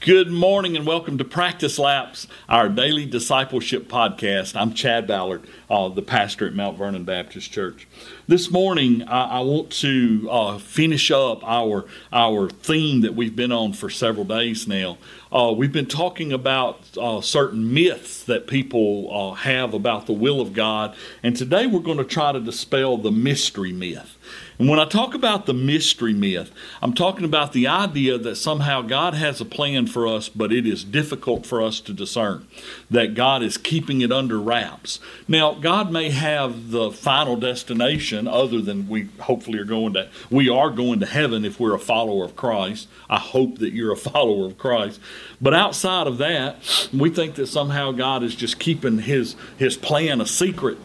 Good morning and welcome to Practice Laps, our daily discipleship podcast. I'm Chad Ballard, uh, the pastor at Mount Vernon Baptist Church. This morning, I, I want to uh, finish up our our theme that we've been on for several days now. Uh, we've been talking about uh, certain myths that people uh, have about the will of God, and today we're going to try to dispel the mystery myth. And when I talk about the mystery myth, I'm talking about the idea that somehow God has a plan for us, but it is difficult for us to discern, that God is keeping it under wraps. Now, God may have the final destination other than we hopefully are going to, we are going to heaven if we're a follower of Christ. I hope that you're a follower of Christ. But outside of that, we think that somehow God is just keeping his, his plan a secret.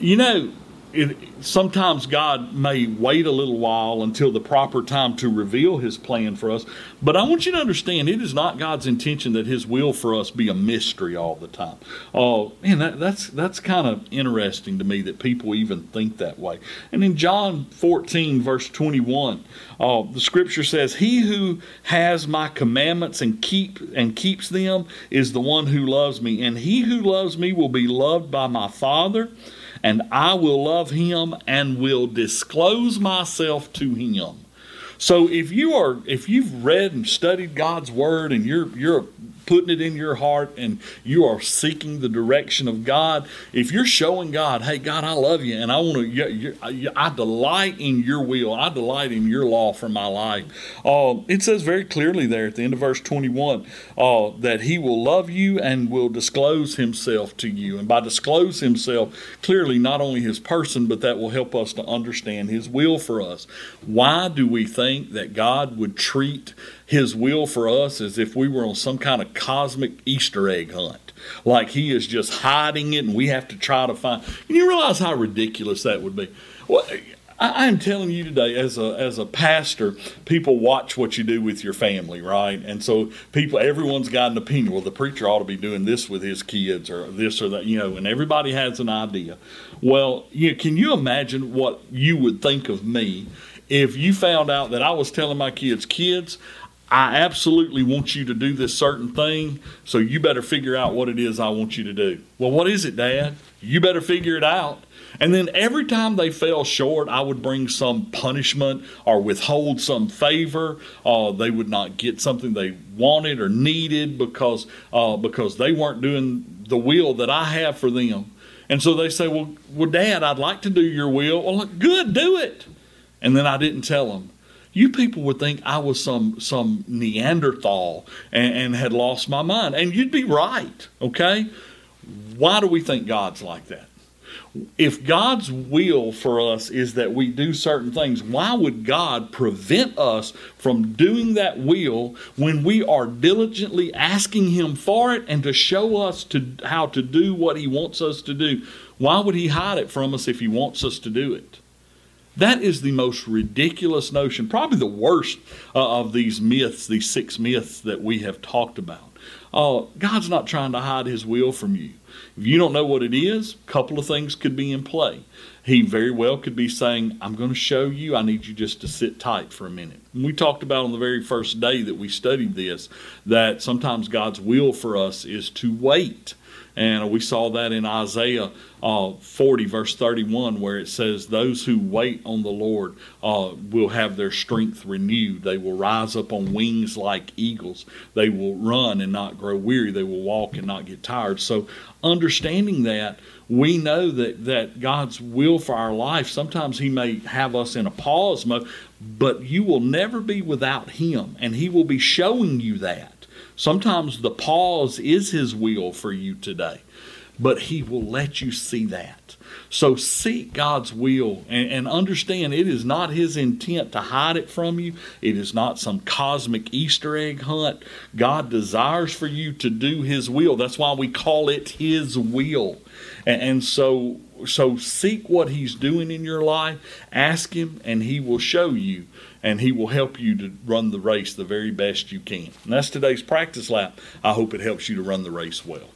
You know, it, sometimes God may wait a little while until the proper time to reveal His plan for us. But I want you to understand, it is not God's intention that His will for us be a mystery all the time. Oh, man, that, that's that's kind of interesting to me that people even think that way. And in John 14, verse 21, uh, the Scripture says, "He who has my commandments and keep and keeps them is the one who loves me, and he who loves me will be loved by my Father." And I will love him and will disclose myself to him. So if you are if you've read and studied God's word and you're you're putting it in your heart and you are seeking the direction of God, if you're showing God, hey, God, I love you and I want to, I delight in your will, I delight in your law for my life. Uh, it says very clearly there at the end of verse 21 uh, that He will love you and will disclose Himself to you. And by disclose Himself, clearly not only His person, but that will help us to understand His will for us. Why do we think that God would treat his will for us as if we were on some kind of cosmic Easter egg hunt. Like he is just hiding it and we have to try to find. Can you realize how ridiculous that would be? Well, I am telling you today, as a as a pastor, people watch what you do with your family, right? And so people, everyone's got an opinion. Well, the preacher ought to be doing this with his kids, or this or that, you know. And everybody has an idea. Well, you can you imagine what you would think of me if you found out that I was telling my kids, kids, I absolutely want you to do this certain thing, so you better figure out what it is I want you to do. Well, what is it, Dad? You better figure it out. And then every time they fell short, I would bring some punishment or withhold some favor. Uh, they would not get something they wanted or needed because uh, because they weren't doing the will that I have for them. And so they say, "Well, well, Dad, I'd like to do your will." Well, good, do it. And then I didn't tell them you people would think I was some some Neanderthal and, and had lost my mind. And you'd be right, okay? Why do we think God's like that? If God's will for us is that we do certain things, why would God prevent us from doing that will when we are diligently asking Him for it and to show us to how to do what He wants us to do? Why would He hide it from us if He wants us to do it? That is the most ridiculous notion, probably the worst uh, of these myths, these six myths that we have talked about. Uh, God's not trying to hide His will from you. If you don't know what it is, a couple of things could be in play. He very well could be saying, I'm going to show you, I need you just to sit tight for a minute. And we talked about on the very first day that we studied this that sometimes God's will for us is to wait. And we saw that in Isaiah uh, 40, verse 31, where it says, Those who wait on the Lord uh, will have their strength renewed. They will rise up on wings like eagles. They will run and not grow weary. They will walk and not get tired. So, understanding that, we know that, that God's will for our life, sometimes He may have us in a pause mode, but you will never be without Him, and He will be showing you that. Sometimes the pause is His will for you today, but He will let you see that. So seek God's will and, and, understand it is not His intent to hide it from you. It is not some cosmic Easter egg hunt. God desires for you to do His will. That's why we call it His will. And, and so, so seek what He's doing in your life. Ask Him, and He will show you and He will help you to run the race the very best you can. And that's today's practice lap. I hope it helps you to run the race well.